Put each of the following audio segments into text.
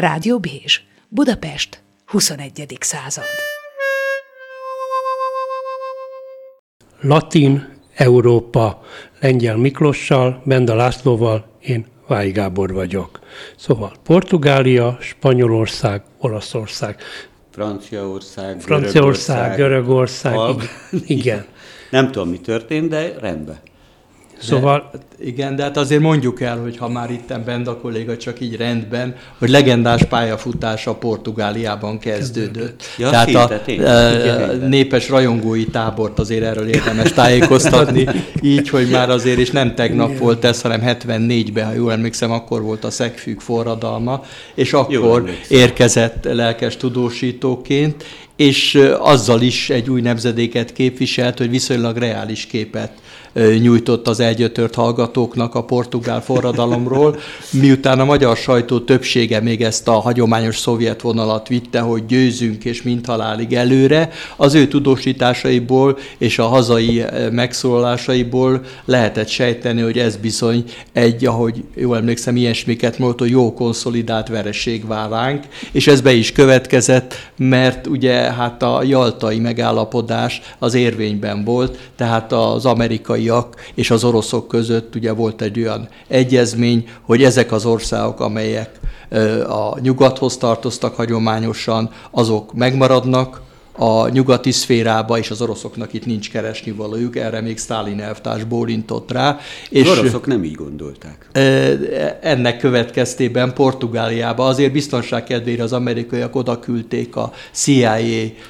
Rádió Bézs, Budapest, 21. század. Latin, Európa, Lengyel Miklossal, Benda Lászlóval, én Vályi Gábor vagyok. Szóval Portugália, Spanyolország, Olaszország. Franciaország, Franciaország, Görögország, Görögország igen. igen. Nem tudom, mi történt, de rendben. Szóval... De, igen, de hát azért mondjuk el, hogy ha már itt Benda kolléga csak így rendben, hogy legendás pályafutása Portugáliában kezdődött. Ja, Tehát a, a népes rajongói tábort azért erről érdemes tájékoztatni, így, hogy már azért, és nem tegnap igen. volt ez, hanem 74-ben, ha jól emlékszem, akkor volt a szegfűk forradalma, és akkor érkezett lelkes tudósítóként, és azzal is egy új nemzedéket képviselt, hogy viszonylag reális képet nyújtott az elgyötört hallgatóknak a portugál forradalomról, miután a magyar sajtó többsége még ezt a hagyományos szovjet vonalat vitte, hogy győzünk és mint halálig előre, az ő tudósításaiból és a hazai megszólalásaiból lehetett sejteni, hogy ez bizony egy, ahogy jól emlékszem, ilyesmiket mondott, hogy jó konszolidált vereség vár és ez be is következett, mert ugye hát a jaltai megállapodás az érvényben volt, tehát az amerikai amerikaiak és az oroszok között ugye volt egy olyan egyezmény, hogy ezek az országok, amelyek a nyugathoz tartoztak hagyományosan, azok megmaradnak, a nyugati szférába, és az oroszoknak itt nincs keresni valójuk, erre még Stalin elvtárs bólintott rá. És az oroszok nem így gondolták. Ennek következtében Portugáliába azért biztonság kedvére az amerikaiak oda küldték a CIA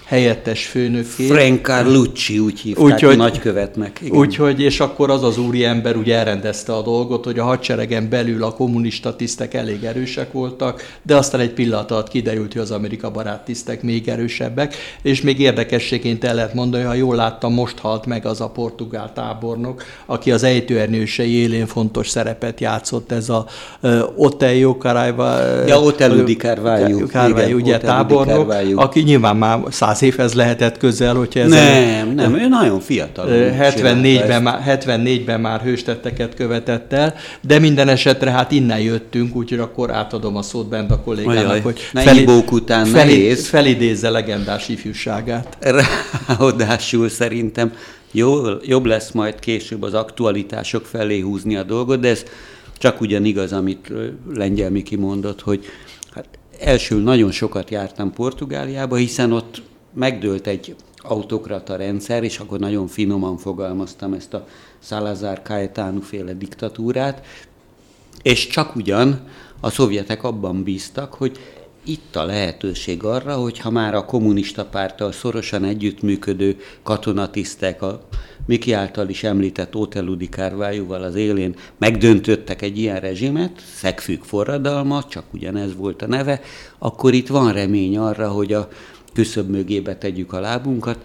helyettes főnökét. Frank Carlucci, úgy hívták úgy, hogy, nagykövetnek. Úgyhogy, és akkor az az úri ember úgy elrendezte a dolgot, hogy a hadseregen belül a kommunista tisztek elég erősek voltak, de aztán egy pillanat alatt kiderült, hogy az Amerika barát tisztek még erősebbek, és és még érdekességként el lehet mondani, ha jól láttam, most halt meg az a portugál tábornok, aki az ejtőernyősei élén fontos szerepet játszott, ez a Otello Carvalho. Ja, Otello di Carvalho. Carvalho, ugye Otello tábornok, aki nyilván már száz évhez lehetett közel, hogyha ez Nem, a, nem, ő nagyon fiatal. 74-ben már, 74-ben már hőstetteket követett el, de minden esetre hát innen jöttünk, úgyhogy akkor átadom a szót bent a kollégának, Ajaj, hogy felid, után felid, felidézze legendás ifjúság igazságát. Ráadásul szerintem jó, jobb lesz majd később az aktualitások felé húzni a dolgot, de ez csak ugyan igaz, amit Lengyel Miki mondott, hogy hát első nagyon sokat jártam Portugáliába, hiszen ott megdőlt egy autokrata rendszer, és akkor nagyon finoman fogalmaztam ezt a Salazar Caetano féle diktatúrát, és csak ugyan a szovjetek abban bíztak, hogy itt a lehetőség arra, hogy ha már a kommunista párttal szorosan együttműködő katonatisztek, a Miki által is említett Óteludi Kárvájúval az élén megdöntöttek egy ilyen rezsimet, szegfűk forradalma, csak ugyanez volt a neve, akkor itt van remény arra, hogy a küszöbb mögébe tegyük a lábunkat,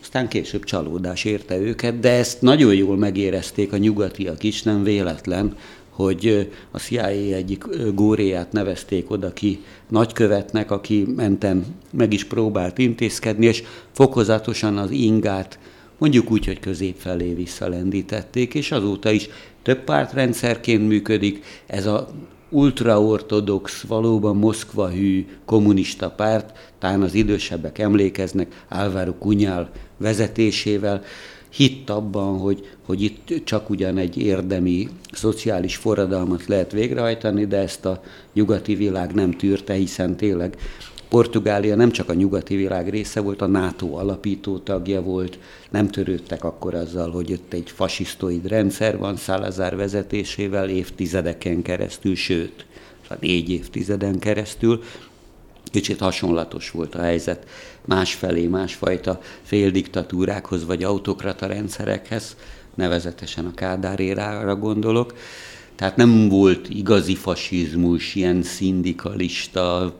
aztán később csalódás érte őket, de ezt nagyon jól megérezték a nyugatiak is, nem véletlen, hogy a CIA egyik góréját nevezték oda ki nagykövetnek, aki menten meg is próbált intézkedni, és fokozatosan az ingát mondjuk úgy, hogy közép felé visszalendítették, és azóta is több pártrendszerként működik. Ez a ultraortodox, valóban Moszkva hű kommunista párt, talán az idősebbek emlékeznek Álvaro Kunyál vezetésével, hitt abban, hogy, hogy itt csak ugyan egy érdemi szociális forradalmat lehet végrehajtani, de ezt a nyugati világ nem tűrte, hiszen tényleg Portugália nem csak a nyugati világ része volt, a NATO alapító tagja volt, nem törődtek akkor azzal, hogy ott egy fasisztoid rendszer van Salazar vezetésével évtizedeken keresztül, sőt, négy évtizeden keresztül, kicsit hasonlatos volt a helyzet másfelé, másfajta féldiktatúrákhoz vagy autokrata rendszerekhez, nevezetesen a Kádár érára gondolok. Tehát nem volt igazi fasizmus, ilyen szindikalista,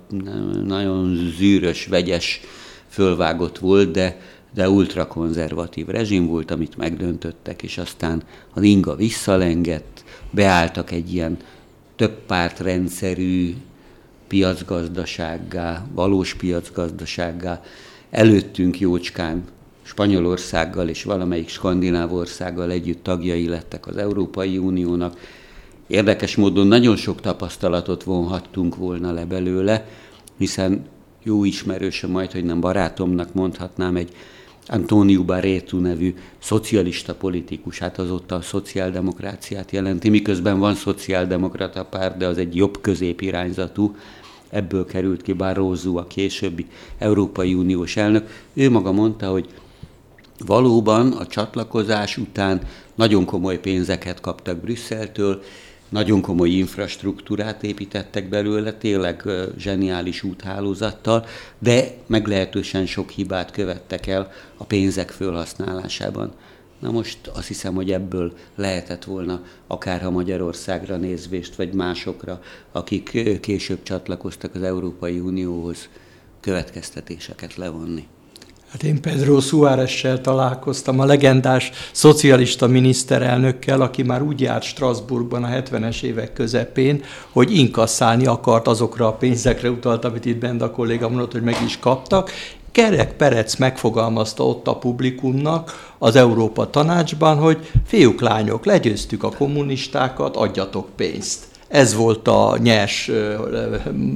nagyon zűrös, vegyes fölvágott volt, de, de ultrakonzervatív rezsim volt, amit megdöntöttek, és aztán az inga visszalengett, beálltak egy ilyen több pártrendszerű piacgazdasággá, valós piacgazdasággá, előttünk jócskán Spanyolországgal és valamelyik skandináv országgal együtt tagjai lettek az Európai Uniónak, érdekes módon nagyon sok tapasztalatot vonhattunk volna le belőle, hiszen jó ismerőse majd, hogy nem barátomnak mondhatnám, egy Antonio Barreto nevű szocialista politikus, hát az ott a szociáldemokráciát jelenti, miközben van szociáldemokrata párt, de az egy jobb középirányzatú, ebből került ki Barroso, a későbbi Európai Uniós elnök. Ő maga mondta, hogy valóban a csatlakozás után nagyon komoly pénzeket kaptak Brüsszeltől, nagyon komoly infrastruktúrát építettek belőle, tényleg zseniális úthálózattal, de meglehetősen sok hibát követtek el a pénzek felhasználásában. Na most azt hiszem, hogy ebből lehetett volna akár a Magyarországra nézvést, vagy másokra, akik később csatlakoztak az Európai Unióhoz, következtetéseket levonni. Hát én Pedro Suárez-sel találkoztam, a legendás szocialista miniszterelnökkel, aki már úgy járt Strasbourgban a 70-es évek közepén, hogy inkasszálni akart azokra a pénzekre utalt, amit itt Benda kolléga mondott, hogy meg is kaptak, Kerek Perec megfogalmazta ott a publikumnak az Európa Tanácsban, hogy fiúk, lányok, legyőztük a kommunistákat, adjatok pénzt. Ez volt a nyers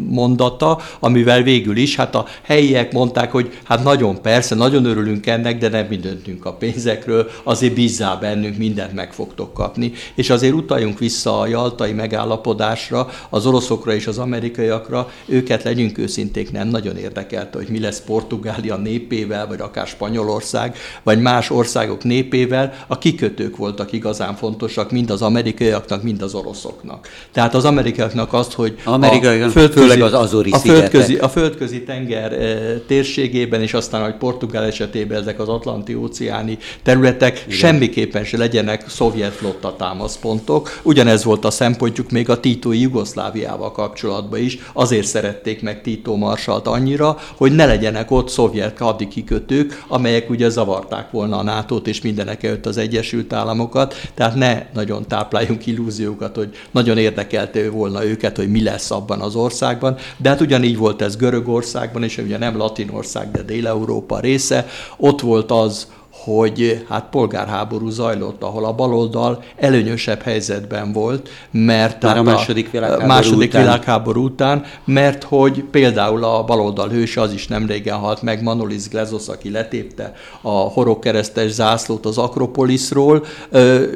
mondata, amivel végül is, hát a helyiek mondták, hogy hát nagyon persze, nagyon örülünk ennek, de nem mi döntünk a pénzekről, azért bízzá bennünk, mindent meg fogtok kapni. És azért utaljunk vissza a jaltai megállapodásra, az oroszokra és az amerikaiakra, őket legyünk őszinték, nem nagyon érdekelte, hogy mi lesz Portugália népével, vagy akár Spanyolország, vagy más országok népével, a kikötők voltak igazán fontosak, mind az amerikaiaknak, mind az oroszoknak. Tehát az amerikaiaknak azt, hogy Amerikai, a földközi, az Azori a földközi, a földközi tenger e, térségében, és aztán, hogy Portugál esetében ezek az atlanti-óceáni területek Igen. semmiképpen se legyenek szovjet flotta támaszpontok. Ugyanez volt a szempontjuk még a Titói Jugoszláviával kapcsolatban is. Azért szerették meg Tito Marsalt annyira, hogy ne legyenek ott szovjet hadikikötők, amelyek ugye zavarták volna a nato és mindenek előtt az Egyesült Államokat. Tehát ne nagyon tápláljunk illúziókat, hogy nagyon érdekes érdekelte volna őket, hogy mi lesz abban az országban, de hát ugyanígy volt ez Görögországban, és ugye nem Latinország, de Dél-Európa része. Ott volt az, hogy hát polgárháború zajlott, ahol a baloldal előnyösebb helyzetben volt, mert Már a második világháború, második után. világháború után, mert hogy például a baloldal hőse az is nem régen halt meg, Manolis Glezos, aki letépte a horogkeresztes zászlót az Akropoliszról,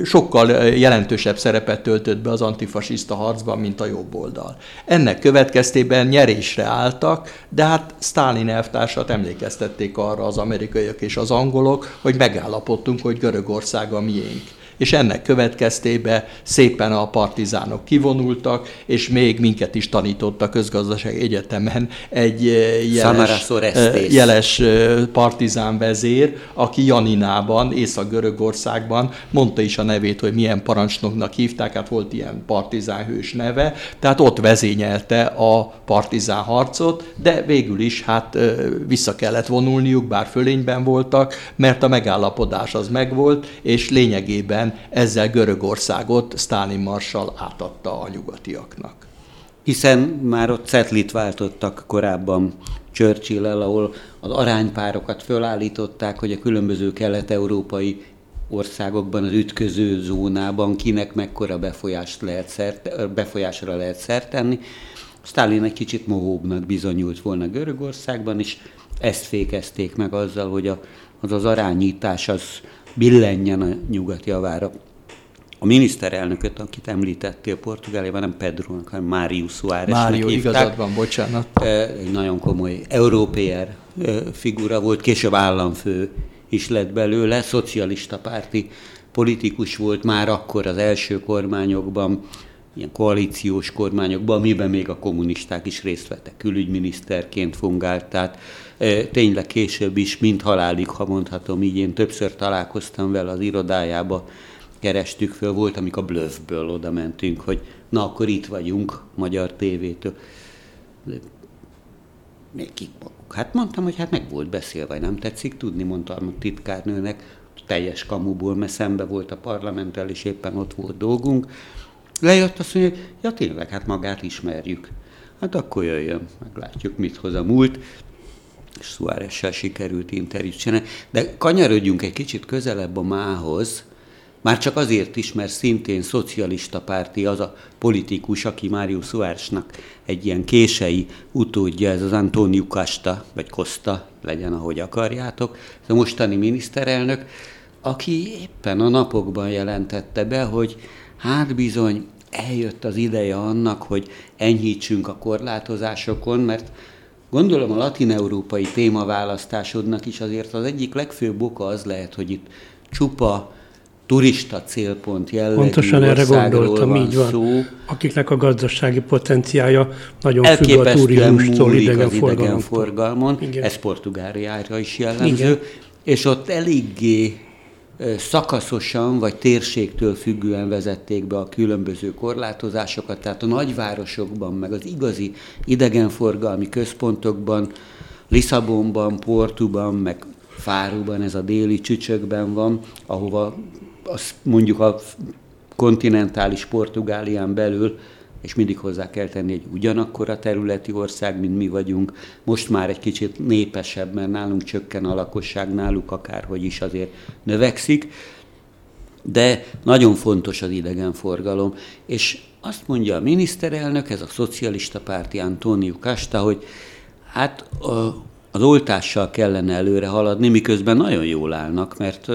sokkal jelentősebb szerepet töltött be az antifasiszta harcban, mint a jobb oldal. Ennek következtében nyerésre álltak, de hát Stalin elvtársat emlékeztették arra az amerikaiak és az angolok, hogy megállapodtunk, hogy Görögország a miénk és ennek következtében szépen a partizánok kivonultak, és még minket is tanított a közgazdaság egyetemen egy eh, jeles, eh, jeles eh, partizán vezér, aki Janinában, Észak-Görögországban mondta is a nevét, hogy milyen parancsnoknak hívták, hát volt ilyen partizán hős neve, tehát ott vezényelte a partizán harcot, de végül is hát vissza kellett vonulniuk, bár fölényben voltak, mert a megállapodás az megvolt, és lényegében ezzel Görögországot Stalin marsal átadta a nyugatiaknak. Hiszen már ott cetlit váltottak korábban churchill ahol az aránypárokat fölállították, hogy a különböző kelet-európai országokban, az ütköző zónában kinek mekkora befolyást lehet szert, befolyásra lehet szert tenni. Stalin egy kicsit mohóbbnak bizonyult volna Görögországban, és ezt fékezték meg azzal, hogy a, az az arányítás az billenjen a nyugat javára. A miniszterelnököt, akit említettél Portugáliában, nem Pedro, hanem Mário Soares. Mário, igazad van, bocsánat. Egy nagyon komoly európér figura volt, később államfő is lett belőle, szocialista párti politikus volt már akkor az első kormányokban, ilyen koalíciós kormányokban, amiben még a kommunisták is részt vettek, külügyminiszterként fungált, tehát tényleg később is, mint halálig, ha mondhatom így, én többször találkoztam vele az irodájába, kerestük föl, volt, a Bluffből oda mentünk, hogy na akkor itt vagyunk, magyar tévétől. Még kik maguk? Hát mondtam, hogy hát meg volt beszélve, nem tetszik tudni, mondtam a titkárnőnek, teljes kamuból, mert szembe volt a parlamenttel, és éppen ott volt dolgunk. Lejött azt mondja, hogy ja tényleg, hát magát ismerjük. Hát akkor jöjjön, meglátjuk, mit hoz a múlt és Suáressel sikerült interjút csinálni. De kanyarodjunk egy kicsit közelebb a mához, Már csak azért is, mert szintén szocialista párti az a politikus, aki Máriusz Szuársnak egy ilyen kései utódja, ez az Antóniu Kasta, vagy Costa, legyen ahogy akarjátok, ez a mostani miniszterelnök, aki éppen a napokban jelentette be, hogy hát bizony eljött az ideje annak, hogy enyhítsünk a korlátozásokon, mert gondolom a latin-európai témaválasztásodnak is azért az egyik legfőbb oka az lehet, hogy itt csupa turista célpont jellegű Pontosan erre gondoltam, van így van. Szó. Akiknek a gazdasági potenciája nagyon függ a turizmustól, idegenforgalmon. Igen. Ez Portugáliára is jellemző. Igen. És ott eléggé szakaszosan vagy térségtől függően vezették be a különböző korlátozásokat, tehát a nagyvárosokban, meg az igazi idegenforgalmi központokban, Lisszabonban, Portuban, meg Fáruban, ez a déli csücsökben van, ahova az mondjuk a kontinentális Portugálián belül, és mindig hozzá kell tenni, hogy ugyanakkor a területi ország, mint mi vagyunk, most már egy kicsit népesebb, mert nálunk csökken a lakosság, náluk akárhogy is azért növekszik, de nagyon fontos az idegenforgalom, és azt mondja a miniszterelnök, ez a szocialista párti Antonio Casta, hogy hát az oltással kellene előre haladni, miközben nagyon jól állnak, mert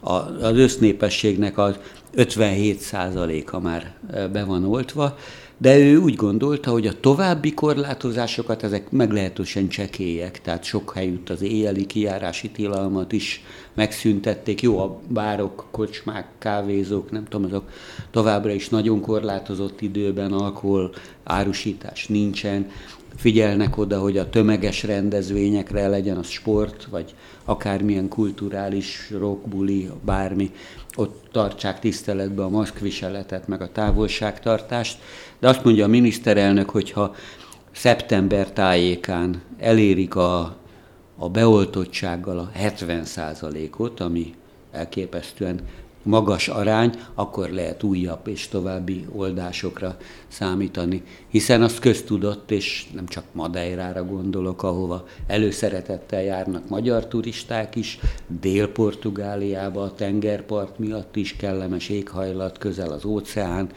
az össznépességnek az 57%-a már be van oltva, de ő úgy gondolta, hogy a további korlátozásokat ezek meglehetősen csekélyek, tehát sok helyütt az éjjeli kijárási tilalmat is megszüntették. Jó, a bárok, kocsmák, kávézók, nem tudom, azok továbbra is nagyon korlátozott időben alkohol árusítás nincsen, figyelnek oda, hogy a tömeges rendezvényekre legyen az sport, vagy akármilyen kulturális rockbuli, bármi, ott tartsák tiszteletbe a maszkviseletet, meg a távolságtartást. De azt mondja a miniszterelnök, hogyha szeptember tájékán elérik a, a beoltottsággal a 70 ot ami elképesztően magas arány, akkor lehet újabb és további oldásokra számítani. Hiszen az köztudott, és nem csak Madeirára gondolok, ahova előszeretettel járnak magyar turisták is, Dél-Portugáliába a tengerpart miatt is kellemes éghajlat, közel az óceán,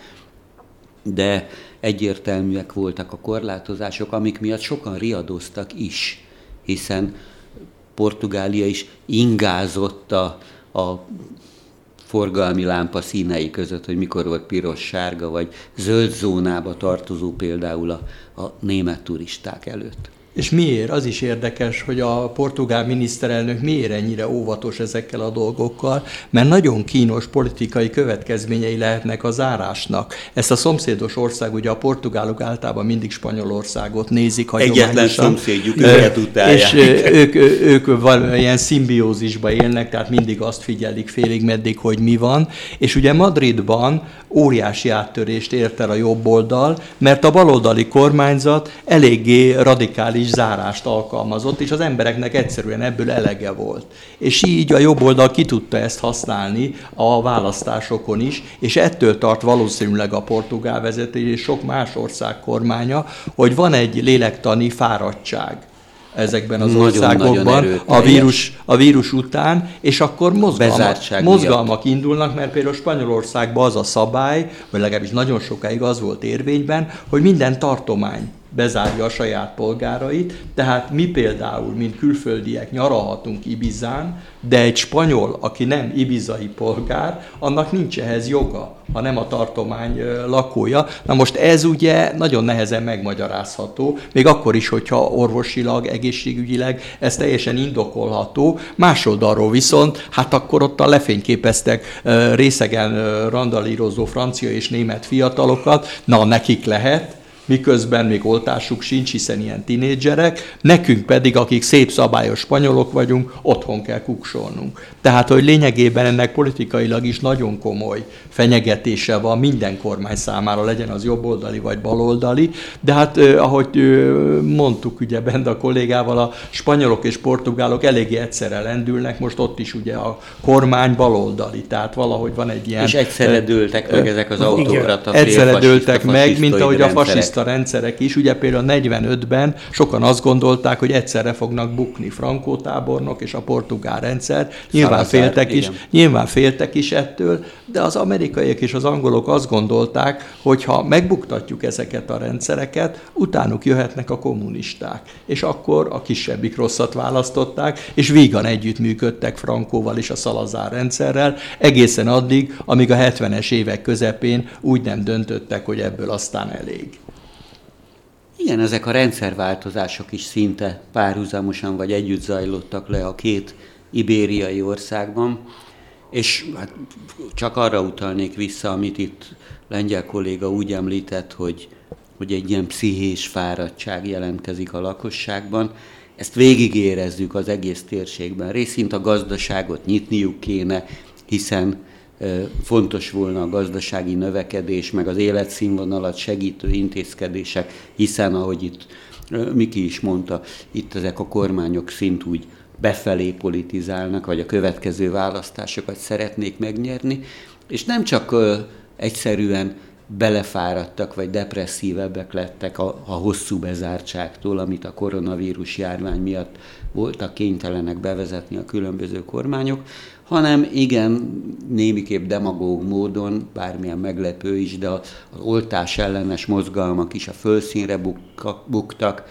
de egyértelműek voltak a korlátozások, amik miatt sokan riadoztak is, hiszen Portugália is ingázott a, a forgalmi lámpa színei között, hogy mikor volt piros, sárga vagy zöld zónába tartozó például a, a német turisták előtt. És miért? Az is érdekes, hogy a portugál miniszterelnök miért ennyire óvatos ezekkel a dolgokkal, mert nagyon kínos politikai következményei lehetnek a zárásnak. Ezt a szomszédos ország, ugye a portugálok általában mindig Spanyolországot nézik hagyományosan. Egyetlen szomszédjuk, őket utálják. És ők, ők valamilyen szimbiózisba élnek, tehát mindig azt figyelik félig meddig, hogy mi van. És ugye Madridban óriási áttörést ért el a jobb oldal, mert a baloldali kormányzat eléggé radikális is zárást alkalmazott, és az embereknek egyszerűen ebből elege volt. És így a jobb oldal ki tudta ezt használni a választásokon is, és ettől tart valószínűleg a portugál vezetés és sok más ország kormánya, hogy van egy lélektani fáradtság ezekben az nagyon, országokban nagyon a, vírus, a vírus után, és akkor mozgalmak, mozgalmak indulnak, mert például Spanyolországban az a szabály, vagy legalábbis nagyon sokáig az volt érvényben, hogy minden tartomány bezárja a saját polgárait, tehát mi például, mint külföldiek nyaralhatunk Ibizán, de egy spanyol, aki nem ibizai polgár, annak nincs ehhez joga, ha nem a tartomány lakója. Na most ez ugye nagyon nehezen megmagyarázható, még akkor is, hogyha orvosilag, egészségügyileg ez teljesen indokolható. Más oldalról viszont, hát akkor ott a lefényképeztek részegen randalírozó francia és német fiatalokat, na nekik lehet, miközben még oltásuk sincs, hiszen ilyen tinédzserek, nekünk pedig, akik szép szabályos spanyolok vagyunk, otthon kell kuksolnunk. Tehát, hogy lényegében ennek politikailag is nagyon komoly fenyegetése van minden kormány számára, legyen az jobboldali vagy baloldali, de hát ahogy mondtuk ugye bent a kollégával, a spanyolok és portugálok eléggé egyszerre lendülnek, most ott is ugye a kormány baloldali, tehát valahogy van egy ilyen... És egyszerre dőltek meg ezek az autokrata Egyszerre dőltek meg, mint ahogy a fasiszta fasista rendszerek is, ugye például 45-ben sokan azt gondolták, hogy egyszerre fognak bukni Frankó tábornok és a portugál rendszer. Nyilván Szalazár, féltek is, nyilván féltek is ettől, de az amerikaiak és az angolok azt gondolták, hogy ha megbuktatjuk ezeket a rendszereket, utánuk jöhetnek a kommunisták. És akkor a kisebbik rosszat választották, és vígan együttműködtek Frankóval és a Szalazár rendszerrel, egészen addig, amíg a 70-es évek közepén úgy nem döntöttek, hogy ebből aztán elég. Igen, ezek a rendszerváltozások is szinte párhuzamosan vagy együtt zajlottak le a két ibériai országban, és hát csak arra utalnék vissza, amit itt lengyel kolléga úgy említett, hogy, hogy egy ilyen pszichés fáradtság jelentkezik a lakosságban. Ezt végigérezzük az egész térségben. Részint a gazdaságot nyitniuk kéne, hiszen fontos volna a gazdasági növekedés, meg az életszínvonalat segítő intézkedések, hiszen ahogy itt Miki is mondta, itt ezek a kormányok szint úgy befelé politizálnak, vagy a következő választásokat szeretnék megnyerni, és nem csak egyszerűen belefáradtak, vagy depresszívebbek lettek a, a hosszú bezártságtól, amit a koronavírus járvány miatt voltak kénytelenek bevezetni a különböző kormányok, hanem igen, némiképp demagóg módon, bármilyen meglepő is, de az oltás ellenes mozgalmak is a fölszínre buktak,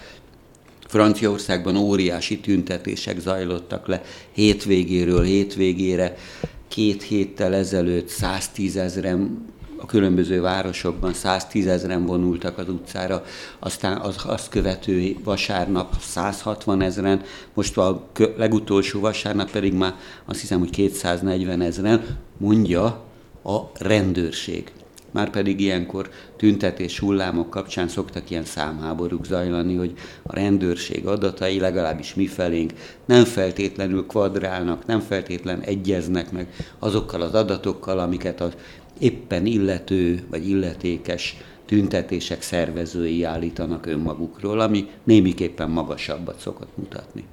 Franciaországban óriási tüntetések zajlottak le hétvégéről hétvégére. Két héttel ezelőtt 110 ezeren a különböző városokban 110 ezeren vonultak az utcára, aztán az, azt követő vasárnap 160 ezeren, most a legutolsó vasárnap pedig már azt hiszem, hogy 240 ezeren, mondja a rendőrség. Márpedig ilyenkor tüntetés hullámok kapcsán szoktak ilyen számháborúk zajlani, hogy a rendőrség adatai legalábbis mi felénk nem feltétlenül kvadrálnak, nem feltétlen egyeznek meg azokkal az adatokkal, amiket az éppen illető vagy illetékes tüntetések szervezői állítanak önmagukról, ami némiképpen magasabbat szokott mutatni.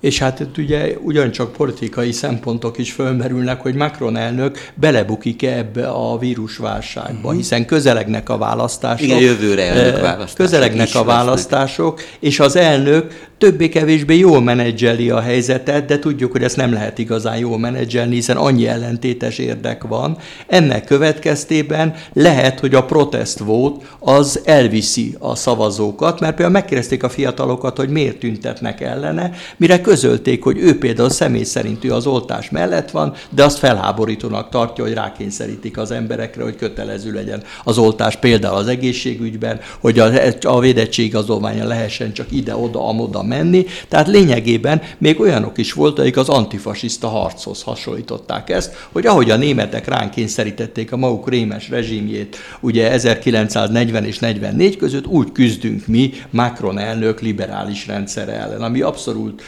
És hát itt ugye ugyancsak politikai szempontok is fölmerülnek, hogy Macron elnök belebukik-e ebbe a vírusválságba, uh-huh. hiszen közelegnek a választások. Igen, jövőre elnök választások. Közelegnek a választások, lesznek. és az elnök többé-kevésbé jól menedzseli a helyzetet, de tudjuk, hogy ezt nem lehet igazán jól menedzselni, hiszen annyi ellentétes érdek van. Ennek következtében lehet, hogy a protest vote az elviszi a szavazókat, mert például megkérdezték a fiatalokat, hogy miért tüntetnek ellene, mire közölték, hogy ő például személy szerint ő az oltás mellett van, de azt felháborítónak tartja, hogy rákényszerítik az emberekre, hogy kötelező legyen az oltás például az egészségügyben, hogy a, a védettségazolványa lehessen csak ide-oda, amoda menni. Tehát lényegében még olyanok is voltak, akik az antifasiszta harchoz hasonlították ezt, hogy ahogy a németek ránk kényszerítették a maguk rémes rezsimjét, ugye 1940 és 44 között, úgy küzdünk mi Macron elnök liberális rendszere ellen, ami abszolút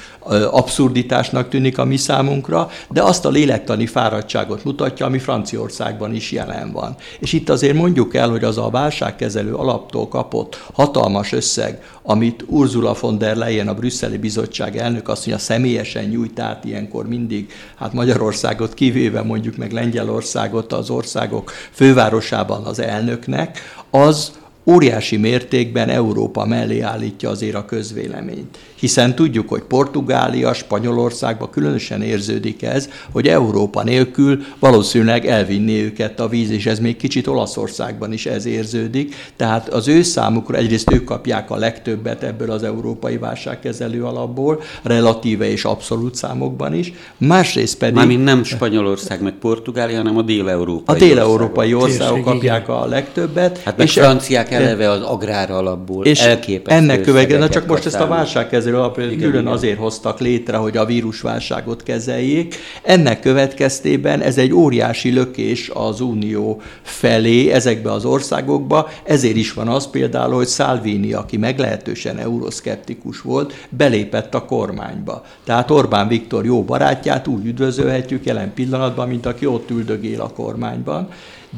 abszurditásnak tűnik a mi számunkra, de azt a lélektani fáradtságot mutatja, ami Franciaországban is jelen van. És itt azért mondjuk el, hogy az a válságkezelő alaptól kapott hatalmas összeg, amit Ursula von der Leyen, a brüsszeli bizottság elnök mondja, személyesen nyújt át ilyenkor mindig, hát Magyarországot kivéve mondjuk meg Lengyelországot az országok fővárosában az elnöknek, az óriási mértékben Európa mellé állítja azért a közvéleményt hiszen tudjuk, hogy Portugália, Spanyolországban különösen érződik ez, hogy Európa nélkül valószínűleg elvinni őket a víz, és ez még kicsit Olaszországban is ez érződik. Tehát az ő számukra egyrészt ők kapják a legtöbbet ebből az európai válságkezelő alapból, relatíve és abszolút számokban is, másrészt pedig... Mármint nem Spanyolország meg Portugália, hanem a dél-európai A dél-európai országok, országok kapják a legtöbbet. Hát meg és franciák eleve az agrár alapból és elképesztő ennek következően, csak most ezt a válságkezelő Minisztérium külön azért hoztak létre, hogy a vírusválságot kezeljék. Ennek következtében ez egy óriási lökés az Unió felé, ezekbe az országokba. Ezért is van az például, hogy Salvini, aki meglehetősen euroszkeptikus volt, belépett a kormányba. Tehát Orbán Viktor jó barátját úgy üdvözölhetjük jelen pillanatban, mint aki ott üldögél a kormányban.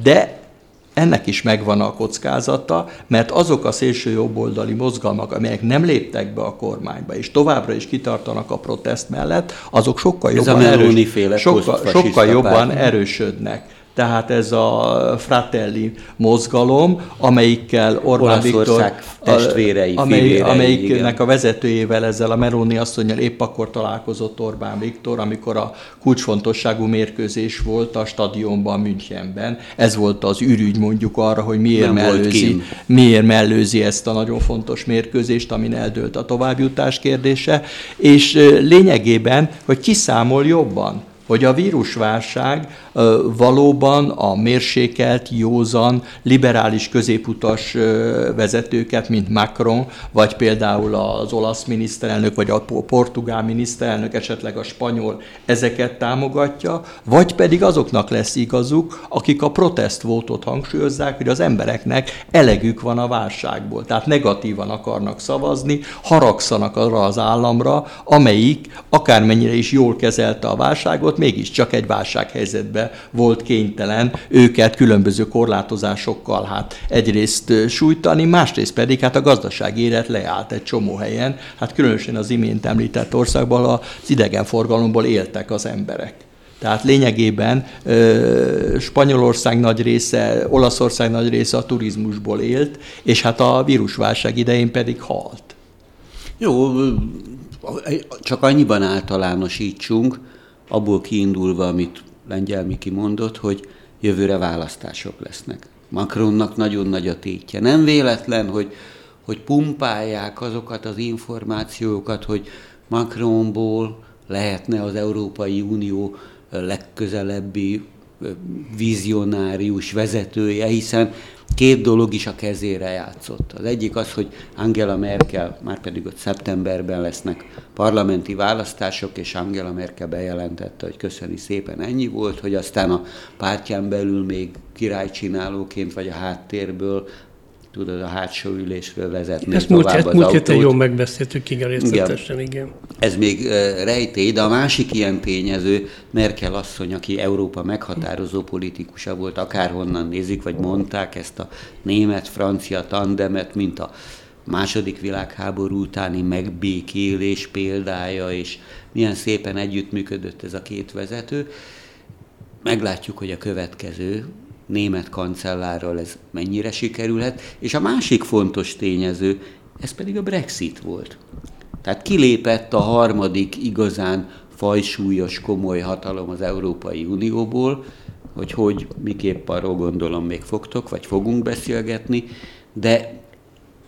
De ennek is megvan a kockázata, mert azok a szélső jobboldali mozgalmak, amelyek nem léptek be a kormányba, és továbbra is kitartanak a protest mellett, azok sokkal jobban, erős, sokkal, sokkal jobban erősödnek. Tehát ez a Fratelli mozgalom, amelyikkel Orbán Viktor, testvérei, amely, fivérei, amelyiknek igen. a vezetőjével, ezzel a Meroni asszonyjal épp akkor találkozott Orbán Viktor, amikor a kulcsfontosságú mérkőzés volt a stadionban, Münchenben. Ez volt az ürügy mondjuk arra, hogy miért mellőzi, miért mellőzi ezt a nagyon fontos mérkőzést, amin eldőlt a továbbjutás kérdése, és lényegében, hogy kiszámol jobban hogy a vírusválság valóban a mérsékelt, józan, liberális középutas vezetőket, mint Macron, vagy például az olasz miniszterelnök, vagy a portugál miniszterelnök, esetleg a spanyol, ezeket támogatja, vagy pedig azoknak lesz igazuk, akik a protestvótot hangsúlyozzák, hogy az embereknek elegük van a válságból, tehát negatívan akarnak szavazni, haragszanak arra az államra, amelyik akármennyire is jól kezelte a válságot, mégiscsak egy válsághelyzetbe volt kénytelen őket különböző korlátozásokkal hát egyrészt sújtani, másrészt pedig hát a gazdasági élet leállt egy csomó helyen, hát különösen az imént említett országban az idegenforgalomból éltek az emberek. Tehát lényegében Spanyolország nagy része, Olaszország nagy része a turizmusból élt, és hát a vírusválság idején pedig halt. Jó, csak annyiban általánosítsunk, abból kiindulva, amit Lengyel Miki mondott, hogy jövőre választások lesznek. Macronnak nagyon nagy a tétje. Nem véletlen, hogy, hogy pumpálják azokat az információkat, hogy Macronból lehetne az Európai Unió legközelebbi vizionárius vezetője, hiszen két dolog is a kezére játszott. Az egyik az, hogy Angela Merkel, már pedig ott szeptemberben lesznek parlamenti választások, és Angela Merkel bejelentette, hogy köszöni szépen ennyi volt, hogy aztán a pártján belül még királycsinálóként vagy a háttérből tudod, a hátsó ülésről vezetni Ezt tovább múlt, az múlt autót. jól megbeszéltük, igen, részletesen, igen. igen. Ez még rejtély, de a másik ilyen tényező, Merkel asszony, aki Európa meghatározó politikusa volt, akárhonnan nézik, vagy mondták ezt a német-francia tandemet, mint a második világháború utáni megbékélés példája, és milyen szépen együttműködött ez a két vezető. Meglátjuk, hogy a következő német kancellárral ez mennyire sikerülhet. És a másik fontos tényező, ez pedig a Brexit volt. Tehát kilépett a harmadik igazán fajsúlyos, komoly hatalom az Európai Unióból, hogy hogy, miképp arról gondolom még fogtok, vagy fogunk beszélgetni, de,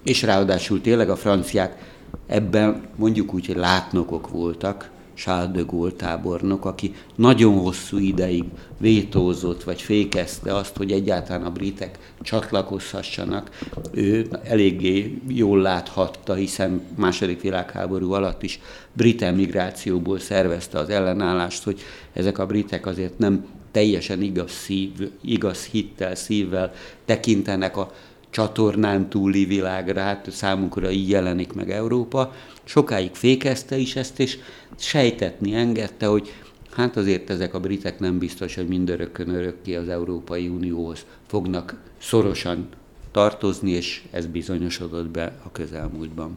és ráadásul tényleg a franciák ebben mondjuk úgy, hogy látnokok voltak, Charles de Gaulle tábornok, aki nagyon hosszú ideig vétózott, vagy fékezte azt, hogy egyáltalán a britek csatlakozhassanak. Ő eléggé jól láthatta, hiszen második világháború alatt is brit emigrációból szervezte az ellenállást, hogy ezek a britek azért nem teljesen igaz, szív, igaz hittel, szívvel tekintenek a csatornán túli világra, hát számunkra így jelenik meg Európa. Sokáig fékezte is ezt, és sejtetni engedte, hogy hát azért ezek a britek nem biztos, hogy mindörökkön örökké az Európai Unióhoz fognak szorosan tartozni, és ez bizonyosodott be a közelmúltban.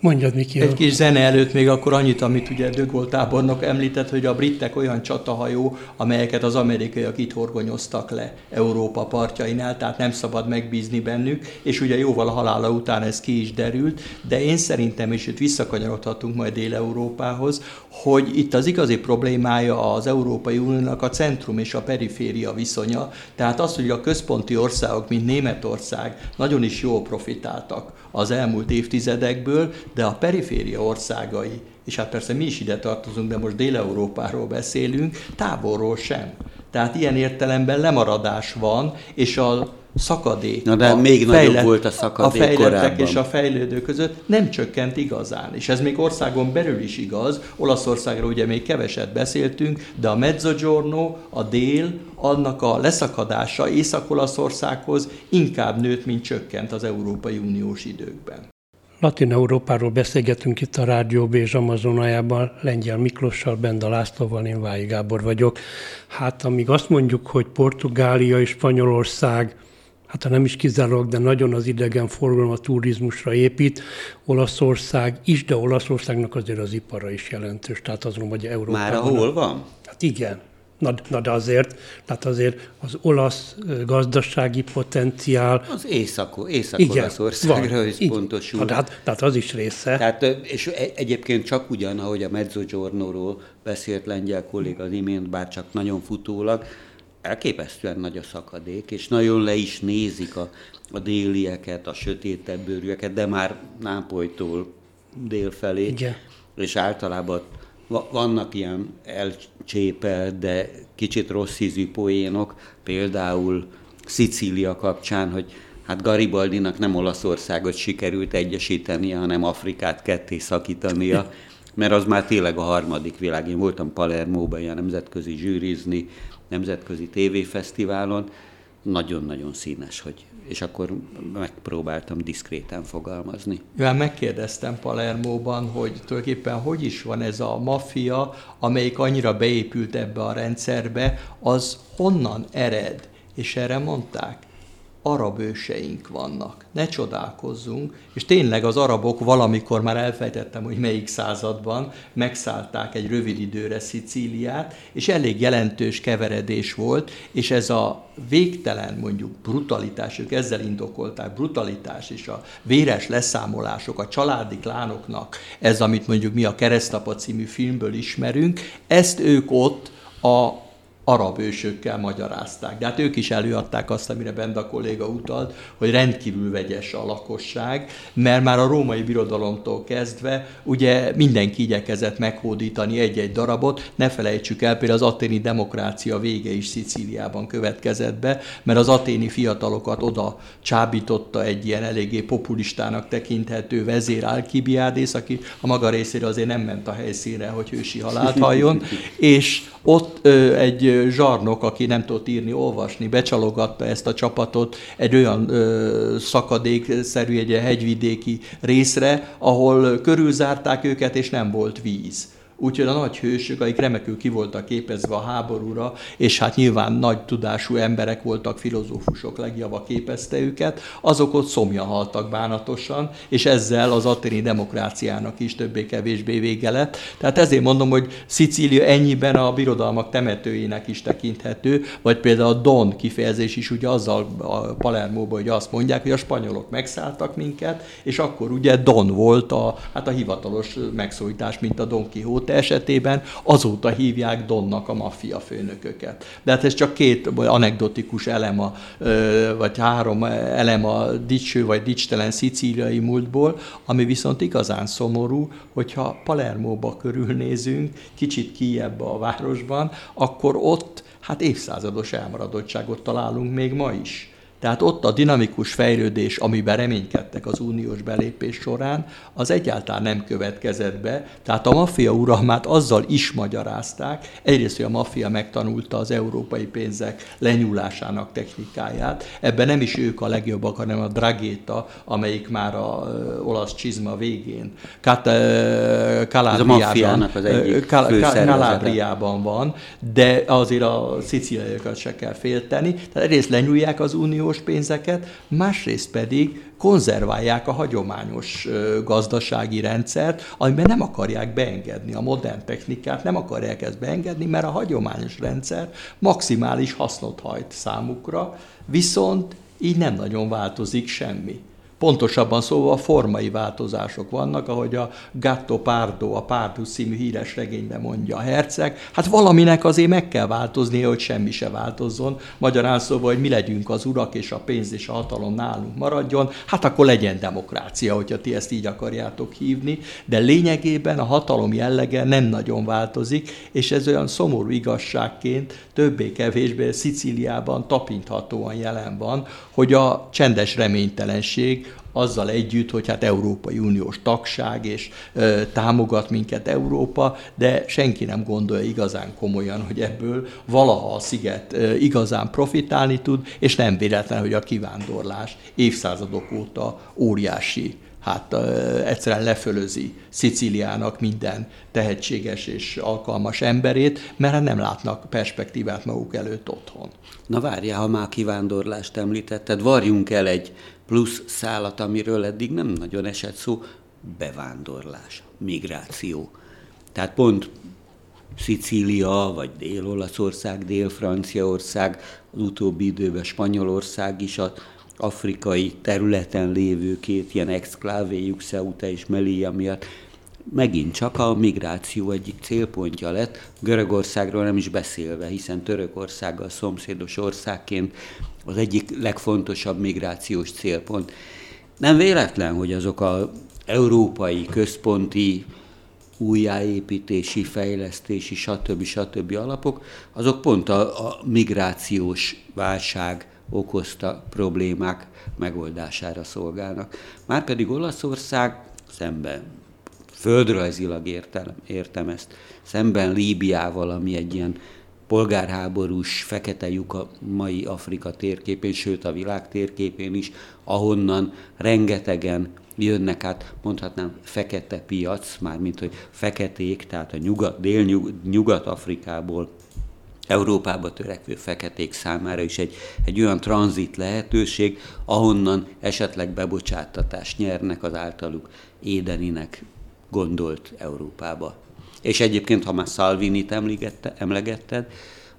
Mondjad, Miki. Egy kis zene előtt még akkor annyit, amit ugye De Gaulle tábornok említett, hogy a britek olyan csatahajó, amelyeket az amerikaiak itt horgonyoztak le Európa partjainál, tehát nem szabad megbízni bennük, és ugye jóval a halála után ez ki is derült, de én szerintem, és itt visszakanyarodhatunk majd Dél-Európához, hogy itt az igazi problémája az Európai Uniónak a centrum és a periféria viszonya, tehát az, hogy a központi országok, mint Németország nagyon is jól profitáltak az elmúlt évtizedekből, de a periféria országai, és hát persze mi is ide tartozunk, de most Dél-Európáról beszélünk, távolról sem. Tehát ilyen értelemben lemaradás van, és a szakadék. Na de a még fejlett, nagyobb volt a szakadék A fejlettek korábban. és a fejlődő között nem csökkent igazán. És ez még országon belül is igaz. Olaszországról ugye még keveset beszéltünk, de a Mezzogiorno, a dél, annak a leszakadása Észak-Olaszországhoz inkább nőtt, mint csökkent az Európai Uniós időkben. Latin Európáról beszélgetünk itt a Rádió Bézs Amazonajában, Lengyel Miklossal, Benda Lászlóval, én Vályi Gábor vagyok. Hát amíg azt mondjuk, hogy Portugália és Spanyolország hát ha nem is kizárólag, de nagyon az idegenforgalom a turizmusra épít. Olaszország is, de Olaszországnak azért az ipara is jelentős, tehát azon, hogy Európában... Már hol van? Hát igen. Na, na de azért, tehát azért az olasz gazdasági potenciál... Az észak, Észak-Olaszországra összpontosul. Tehát, tehát az is része. Tehát, és e- egyébként csak ugyan, ahogy a Mezzogiorno-ról beszélt lengyel kolléga az imént, bár csak nagyon futólag, elképesztően nagy a szakadék, és nagyon le is nézik a, a délieket, a sötétebb bőrűeket, de már Nápolytól dél felé. Igen. És általában vannak ilyen elcsépelt, de kicsit rossz ízű poénok, például Szicília kapcsán, hogy hát Garibaldinak nem Olaszországot sikerült egyesítenie, hanem Afrikát ketté szakítania, mert az már tényleg a harmadik világ. Én voltam Palermóban ilyen nemzetközi zsűrizni, nemzetközi tévéfesztiválon, nagyon-nagyon színes, hogy és akkor megpróbáltam diszkréten fogalmazni. Mivel megkérdeztem Palermóban, hogy tulajdonképpen hogy is van ez a maffia, amelyik annyira beépült ebbe a rendszerbe, az honnan ered? És erre mondták, arab őseink vannak. Ne csodálkozzunk, és tényleg az arabok valamikor már elfejtettem, hogy melyik században megszállták egy rövid időre Szicíliát, és elég jelentős keveredés volt, és ez a végtelen mondjuk brutalitás, ők ezzel indokolták, brutalitás és a véres leszámolások, a családi klánoknak, ez, amit mondjuk mi a Keresztapa című filmből ismerünk, ezt ők ott a arab ősökkel magyarázták. De hát ők is előadták azt, amire Benda kolléga utalt, hogy rendkívül vegyes a lakosság, mert már a római birodalomtól kezdve ugye mindenki igyekezett meghódítani egy-egy darabot, ne felejtsük el, például az aténi demokrácia vége is Szicíliában következett be, mert az aténi fiatalokat oda csábította egy ilyen eléggé populistának tekinthető vezér Alkibiádész, aki a maga részére azért nem ment a helyszínre, hogy hősi halált halljon, és ott ö, egy zsarnok, aki nem tudott írni, olvasni, becsalogatta ezt a csapatot egy olyan ö, szakadékszerű, egy hegyvidéki részre, ahol körülzárták őket, és nem volt víz Úgyhogy a nagy hősök, akik remekül ki voltak képezve a háborúra, és hát nyilván nagy tudású emberek voltak, filozófusok legjava képezte őket, azok ott szomja haltak bánatosan, és ezzel az aténi demokráciának is többé-kevésbé vége lett. Tehát ezért mondom, hogy Szicília ennyiben a birodalmak temetőjének is tekinthető, vagy például a Don kifejezés is ugye azzal a Palermóban, hogy azt mondják, hogy a spanyolok megszálltak minket, és akkor ugye Don volt a, hát a hivatalos megszólítás, mint a Don Quixote, Conte esetében azóta hívják Donnak a maffia főnököket. De hát ez csak két anekdotikus elem, a, vagy három elem a dicső vagy dicstelen szicíliai múltból, ami viszont igazán szomorú, hogyha Palermóba körülnézünk, kicsit kijebb a városban, akkor ott hát évszázados elmaradottságot találunk még ma is. Tehát ott a dinamikus fejlődés, amiben reménykedtek az uniós belépés során, az egyáltalán nem következett be. Tehát a maffia uralmát azzal is magyarázták, egyrészt, hogy a maffia megtanulta az európai pénzek lenyúlásának technikáját. Ebben nem is ők a legjobbak, hanem a Dragéta, amelyik már a olasz csizma végén Kalábriában, Kalábriában van, de azért a szicíliaiakat se kell félteni. Tehát egyrészt lenyúlják az unió uniós pénzeket, másrészt pedig konzerválják a hagyományos gazdasági rendszert, amiben nem akarják beengedni a modern technikát, nem akarják ezt beengedni, mert a hagyományos rendszer maximális hasznot hajt számukra, viszont így nem nagyon változik semmi. Pontosabban szóval formai változások vannak, ahogy a Gatto Pardo, a Pardus című híres regényben mondja a herceg. Hát valaminek azért meg kell változnia, hogy semmi se változzon. Magyarán szóval, hogy mi legyünk az urak, és a pénz és a hatalom nálunk maradjon, hát akkor legyen demokrácia, hogyha ti ezt így akarjátok hívni. De lényegében a hatalom jellege nem nagyon változik, és ez olyan szomorú igazságként többé-kevésbé Szicíliában tapinthatóan jelen van, hogy a csendes reménytelenség azzal együtt, hogy hát Európai Uniós tagság, és ö, támogat minket Európa, de senki nem gondolja igazán komolyan, hogy ebből valaha a sziget ö, igazán profitálni tud, és nem véletlen, hogy a kivándorlás évszázadok óta óriási hát egyszerűen lefölözi Szicíliának minden tehetséges és alkalmas emberét, mert hát nem látnak perspektívát maguk előtt otthon. Na várjál, ha már kivándorlást említetted, varjunk el egy plusz szálat, amiről eddig nem nagyon esett szó, bevándorlás, migráció. Tehát pont Szicília, vagy Dél-Olaszország, Dél-Franciaország, az utóbbi időben Spanyolország is az afrikai területen lévő két ilyen exklávéjuk, Ceuta és Melilla miatt megint csak a migráció egyik célpontja lett, Görögországról nem is beszélve, hiszen Törökországgal szomszédos országként az egyik legfontosabb migrációs célpont. Nem véletlen, hogy azok az európai központi újjáépítési, fejlesztési, stb. stb. alapok, azok pont a, a migrációs válság okozta problémák megoldására szolgálnak. Márpedig Olaszország szemben földrajzilag értem, értem ezt, szemben Líbiával, ami egy ilyen polgárháborús fekete lyuk a mai Afrika térképén, sőt a világ térképén is, ahonnan rengetegen jönnek át, mondhatnám, fekete piac, mármint hogy feketék, tehát a nyugat, dél-nyugat-afrikából Európába törekvő feketék számára is egy, egy olyan tranzit lehetőség, ahonnan esetleg bebocsáttatást nyernek az általuk édeninek gondolt Európába. És egyébként, ha már Salvini-t emlegetted,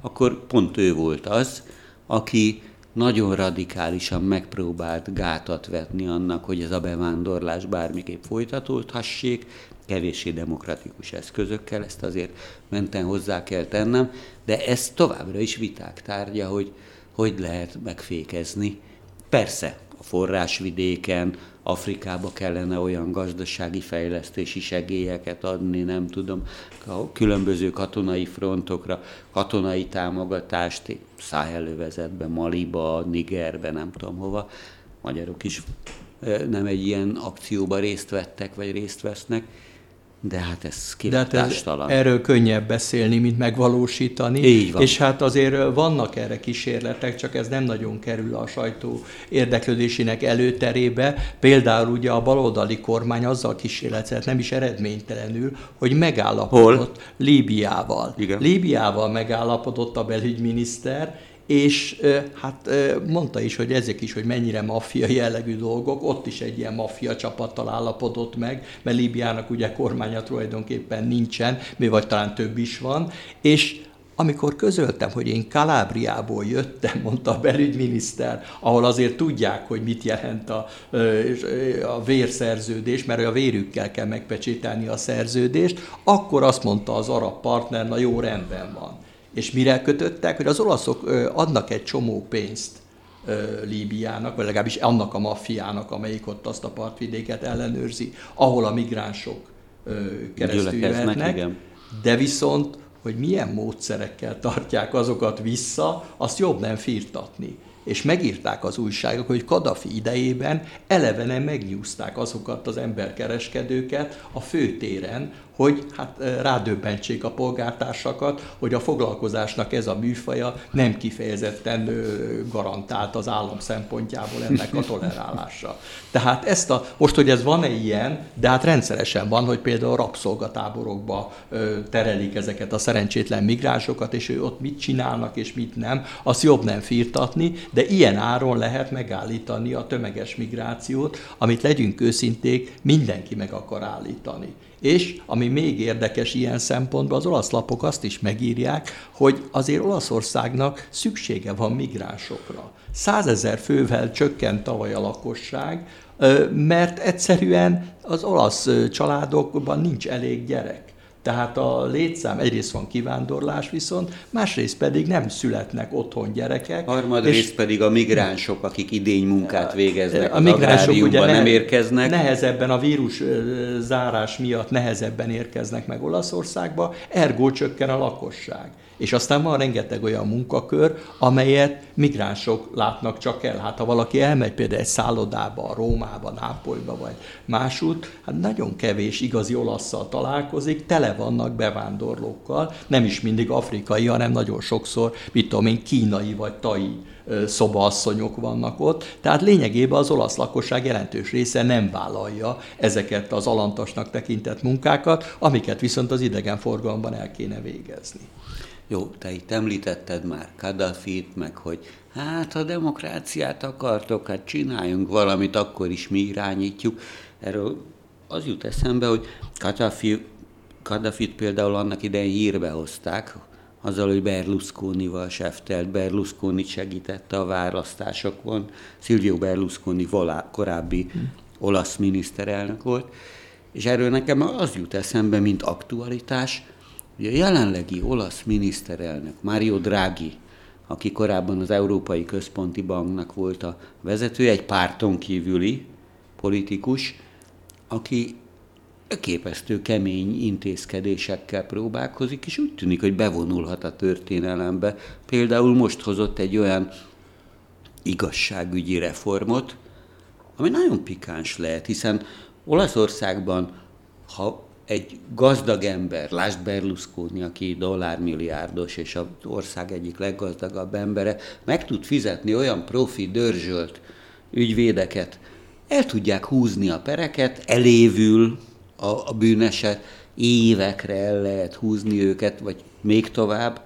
akkor pont ő volt az, aki nagyon radikálisan megpróbált gátat vetni annak, hogy ez a bevándorlás bármiképp folytatódhassék, kevéssé demokratikus eszközökkel, ezt azért menten hozzá kell tennem, de ez továbbra is viták tárgya, hogy hogy lehet megfékezni. Persze, a forrásvidéken, Afrikába kellene olyan gazdasági fejlesztési segélyeket adni, nem tudom, a különböző katonai frontokra, katonai támogatást, Száhelővezetbe, Maliba, Nigerbe, nem tudom hova. Magyarok is nem egy ilyen akcióba részt vettek, vagy részt vesznek de hát ez kilátástalan. Hát ez, erről könnyebb beszélni, mint megvalósítani. Így van. És hát azért vannak erre kísérletek, csak ez nem nagyon kerül a sajtó érdeklődésének előterébe. Például ugye a baloldali kormány azzal kísérletezett, nem is eredménytelenül, hogy megállapodott Hol? Líbiával. Igen. Líbiával megállapodott a belügyminiszter, és hát mondta is, hogy ezek is, hogy mennyire maffia jellegű dolgok, ott is egy ilyen maffia csapattal állapodott meg, mert Líbiának ugye kormánya tulajdonképpen nincsen, mi vagy talán több is van, és amikor közöltem, hogy én Kalábriából jöttem, mondta a belügyminiszter, ahol azért tudják, hogy mit jelent a, a vérszerződés, mert a vérükkel kell megpecsételni a szerződést, akkor azt mondta az arab partner, na jó, rendben van. És mire kötöttek, hogy az olaszok adnak egy csomó pénzt Líbiának, vagy legalábbis annak a maffiának, amelyik ott azt a partvidéket ellenőrzi, ahol a migránsok keresztül jöhetnek, de viszont, hogy milyen módszerekkel tartják azokat vissza, azt jobb nem firtatni. És megírták az újságok, hogy Kadafi idejében elevenen megnyúzták azokat az emberkereskedőket a főtéren, hogy hát rádöbbentsék a polgártársakat, hogy a foglalkozásnak ez a műfaja nem kifejezetten garantált az állam szempontjából ennek a tolerálása. Tehát ezt a, most, hogy ez van-e ilyen, de hát rendszeresen van, hogy például rabszolgatáborokba terelik ezeket a szerencsétlen migránsokat, és ő ott mit csinálnak és mit nem, azt jobb nem firtatni, de ilyen áron lehet megállítani a tömeges migrációt, amit legyünk őszinték, mindenki meg akar állítani. És ami még érdekes ilyen szempontból, az olasz lapok azt is megírják, hogy azért Olaszországnak szüksége van migránsokra. Százezer fővel csökkent tavaly a lakosság, mert egyszerűen az olasz családokban nincs elég gyerek. Tehát a létszám egyrészt van kivándorlás viszont, másrészt pedig nem születnek otthon gyerekek. Harmadrészt pedig a migránsok, akik idény munkát végeznek, a migránsok ugye ne, nem érkeznek. Nehezebben a vírus zárás miatt nehezebben érkeznek meg Olaszországba, ergo csökken a lakosság. És aztán van rengeteg olyan munkakör, amelyet migránsok látnak csak el. Hát ha valaki elmegy például egy szállodába, Rómába, Nápolyba vagy másút, hát nagyon kevés igazi olaszszal találkozik, tele vannak bevándorlókkal, nem is mindig afrikai, hanem nagyon sokszor, mit tudom én, kínai vagy tai szobaasszonyok vannak ott. Tehát lényegében az olasz lakosság jelentős része nem vállalja ezeket az alantasnak tekintett munkákat, amiket viszont az idegenforgalomban el kéne végezni. Jó, te itt említetted már Kadafit, meg hogy hát ha demokráciát akartok, hát csináljunk valamit, akkor is mi irányítjuk. Erről az jut eszembe, hogy Kadhafi Kaddafit például annak idején hírbe hozták, azzal, hogy Berlusconi-val seftelt, Berlusconi segítette a választásokon, Silvio Berlusconi volá, korábbi hmm. olasz miniszterelnök volt, és erről nekem az jut eszembe, mint aktualitás, hogy a jelenlegi olasz miniszterelnök, Mario Draghi, aki korábban az Európai Központi Banknak volt a vezetője, egy párton kívüli politikus, aki képesztő kemény intézkedésekkel próbálkozik, és úgy tűnik, hogy bevonulhat a történelembe. Például most hozott egy olyan igazságügyi reformot, ami nagyon pikáns lehet, hiszen Olaszországban, ha egy gazdag ember, lásd Berlusconi, aki dollármilliárdos és az ország egyik leggazdagabb embere, meg tud fizetni olyan profi, dörzsölt ügyvédeket, el tudják húzni a pereket, elévül a, a bűneset, évekre el lehet húzni őket, vagy még tovább.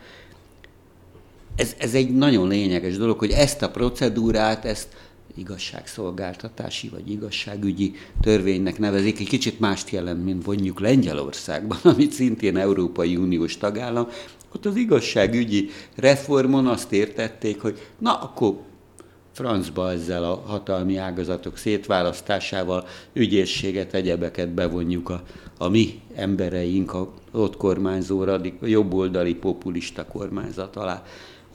Ez, ez egy nagyon lényeges dolog, hogy ezt a procedúrát, ezt igazságszolgáltatási vagy igazságügyi törvénynek nevezik, egy kicsit mást jelent, mint mondjuk Lengyelországban, amit szintén Európai Uniós tagállam. Ott az igazságügyi reformon azt értették, hogy na, akkor francba ezzel a hatalmi ágazatok szétválasztásával, ügyészséget, egyebeket bevonjuk a, a mi embereink a ott kormányzó radik, jobboldali populista kormányzat alá.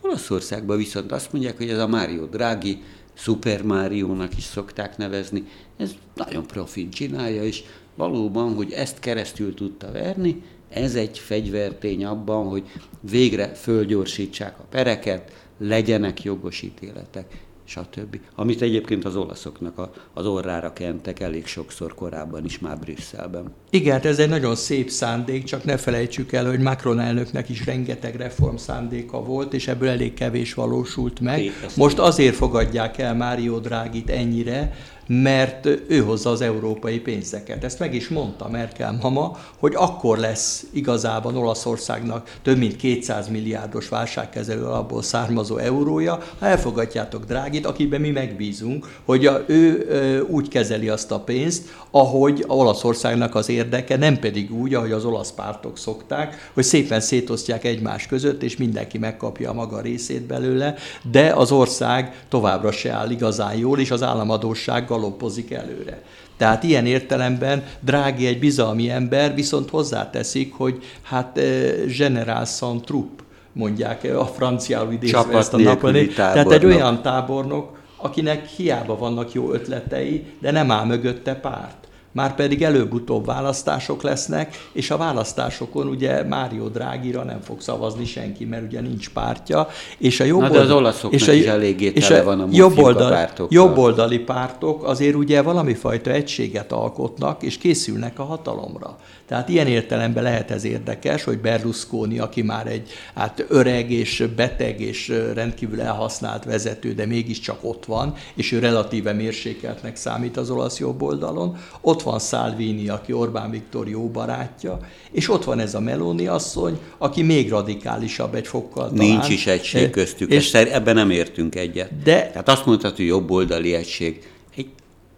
Olaszországban viszont azt mondják, hogy ez a Mário Draghi, Super Mario-nak is szokták nevezni, ez nagyon profin csinálja, és valóban, hogy ezt keresztül tudta verni, ez egy fegyvertény abban, hogy végre fölgyorsítsák a pereket, legyenek jogos ítéletek stb. Amit egyébként az olaszoknak a, az orrára kentek elég sokszor korábban is már Brüsszelben. Igen, hát ez egy nagyon szép szándék, csak ne felejtsük el, hogy Macron elnöknek is rengeteg reform szándéka volt, és ebből elég kevés valósult meg. Most azért fogadják el Mário Drágit ennyire, mert ő hozza az európai pénzeket. Ezt meg is mondta Merkel mama, hogy akkor lesz igazában Olaszországnak több mint 200 milliárdos válságkezelő alapból származó eurója, ha elfogadjátok Drágit, akiben mi megbízunk, hogy a, ő ö, úgy kezeli azt a pénzt, ahogy a Olaszországnak az érdeke, nem pedig úgy, ahogy az olasz pártok szokták, hogy szépen szétosztják egymás között, és mindenki megkapja a maga részét belőle, de az ország továbbra se áll igazán jól, és az államadósággal galoppozik előre. Tehát ilyen értelemben Drági egy bizalmi ember, viszont hozzáteszik, hogy hát eh, General sans troupe, mondják a franciául idézve ezt a napon. Tehát egy olyan tábornok, akinek hiába vannak jó ötletei, de nem áll mögötte párt már pedig előbb-utóbb választások lesznek, és a választásokon ugye Mário Drágira nem fog szavazni senki, mert ugye nincs pártja, és a jobb Na, de az olaszoknak és a, is eléggé és a van a jobboldali, pártokkal. jobboldali pártok azért ugye valami fajta egységet alkotnak, és készülnek a hatalomra. Tehát ilyen értelemben lehet ez érdekes, hogy Berlusconi, aki már egy hát öreg és beteg és rendkívül elhasznált vezető, de mégiscsak ott van, és ő relatíve mérsékeltnek számít az olasz jobb oldalon. Ott van Salvini, aki Orbán Viktor jó barátja, és ott van ez a Meloni asszony, aki még radikálisabb egy fokkal talán. Nincs is egység köztük, és ebben nem értünk egyet. De, Tehát azt mondhatod, hogy oldali egység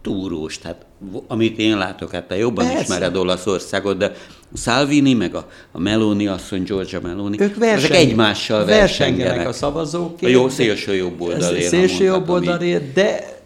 túrós, tehát amit én látok, hát te jobban Persze. ismered Olaszországot, de Salvini, meg a, a Meloni asszony, Georgia Meloni, ők verseng, ezek egymással versengenek. a szavazók. A jó szélső jobb oldalért. Szélső jobb oldalért, de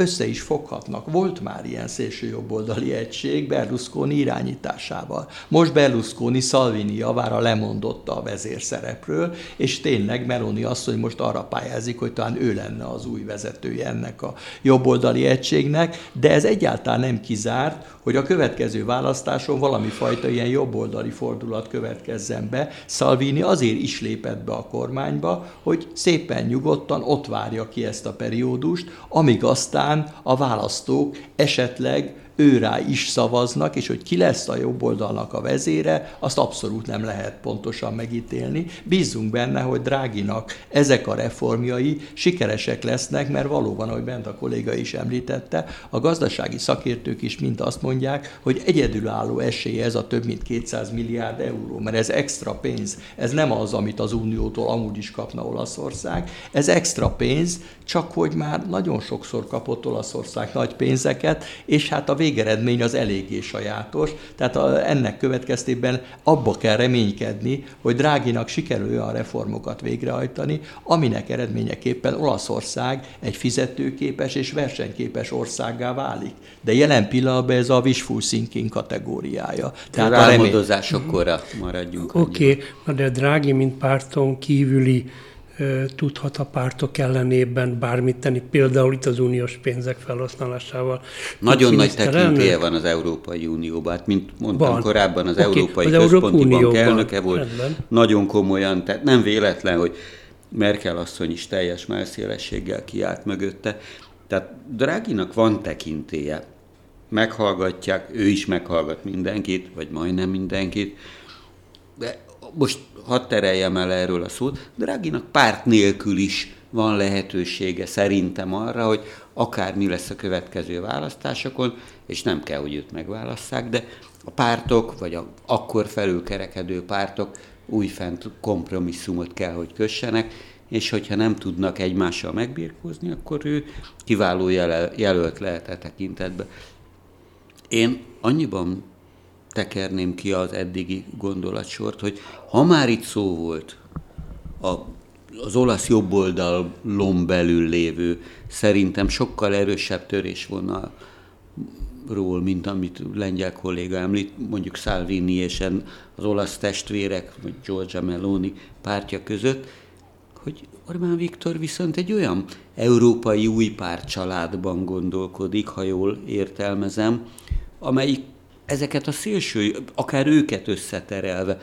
össze is foghatnak. Volt már ilyen szélsőjobboldali egység Berlusconi irányításával. Most Berlusconi Salvini javára lemondotta a vezérszerepről, és tényleg Meloni azt, hogy most arra pályázik, hogy talán ő lenne az új vezetője ennek a jobboldali egységnek, de ez egyáltalán nem kizárt, hogy a következő választáson valami fajta ilyen jobboldali fordulat következzen be. Salvini azért is lépett be a kormányba, hogy szépen nyugodtan ott várja ki ezt a periódust, amíg aztán a választók esetleg őrá is szavaznak, és hogy ki lesz a jobb oldalnak a vezére, azt abszolút nem lehet pontosan megítélni. Bízunk benne, hogy Dráginak ezek a reformjai sikeresek lesznek, mert valóban, ahogy bent a kolléga is említette, a gazdasági szakértők is mind azt mondják, hogy egyedülálló esélye ez a több mint 200 milliárd euró, mert ez extra pénz, ez nem az, amit az Uniótól amúgy is kapna Olaszország, ez extra pénz, csak hogy már nagyon sokszor kapott Olaszország nagy pénzeket, és hát a végeredmény az eléggé sajátos, tehát a, ennek következtében abba kell reménykedni, hogy Dráginak sikerül olyan reformokat végrehajtani, aminek eredményeképpen Olaszország egy fizetőképes és versenyképes országá válik. De jelen pillanatban ez a wishful thinking kategóriája. Tehát a álmodozásokkorra maradjunk. Oké, okay, de Drági, mint párton kívüli tudhat a pártok ellenében bármit tenni, például itt az uniós pénzek felhasználásával. Nagyon nagy tekintélye van az Európai Unióban, hát mint mondtam van. korábban, az okay. Európai az Központi Bank elnöke volt, Rendben. nagyon komolyan, tehát nem véletlen, hogy Merkel asszony is teljes melszélességgel kiállt mögötte. Tehát Dráginak van tekintélye, meghallgatják, ő is meghallgat mindenkit, vagy majdnem mindenkit, de most hadd tereljem el erről a szót, Dráginak párt nélkül is van lehetősége szerintem arra, hogy akár mi lesz a következő választásokon, és nem kell, hogy őt megválasszák, de a pártok, vagy a akkor felülkerekedő pártok újfent kompromisszumot kell, hogy kössenek, és hogyha nem tudnak egymással megbírkózni, akkor ő kiváló jelölt lehet e tekintetben. Én annyiban tekerném ki az eddigi gondolatsort, hogy ha már itt szó volt a, az olasz jobboldalon belül lévő, szerintem sokkal erősebb törésvonal ról, mint amit lengyel kolléga említ, mondjuk Salvini és az olasz testvérek, vagy Giorgia Meloni pártja között, hogy Orbán Viktor viszont egy olyan európai új párt családban gondolkodik, ha jól értelmezem, amelyik ezeket a szélső, akár őket összeterelve,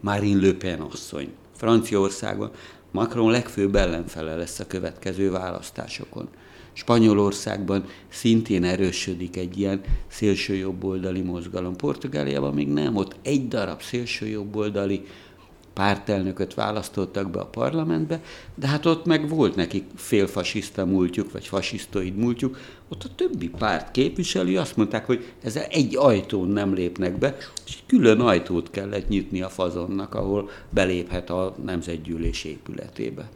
Marine Le Pen asszony, Franciaországban Macron legfőbb ellenfele lesz a következő választásokon. Spanyolországban szintén erősödik egy ilyen szélsőjobboldali mozgalom. Portugáliában még nem, ott egy darab szélsőjobboldali pártelnököt választottak be a parlamentbe, de hát ott meg volt nekik félfasiszta múltjuk, vagy fasisztoid múltjuk, ott a többi párt képviselő azt mondták, hogy ezzel egy ajtón nem lépnek be, és külön ajtót kellett nyitni a fazonnak, ahol beléphet a nemzetgyűlés épületébe.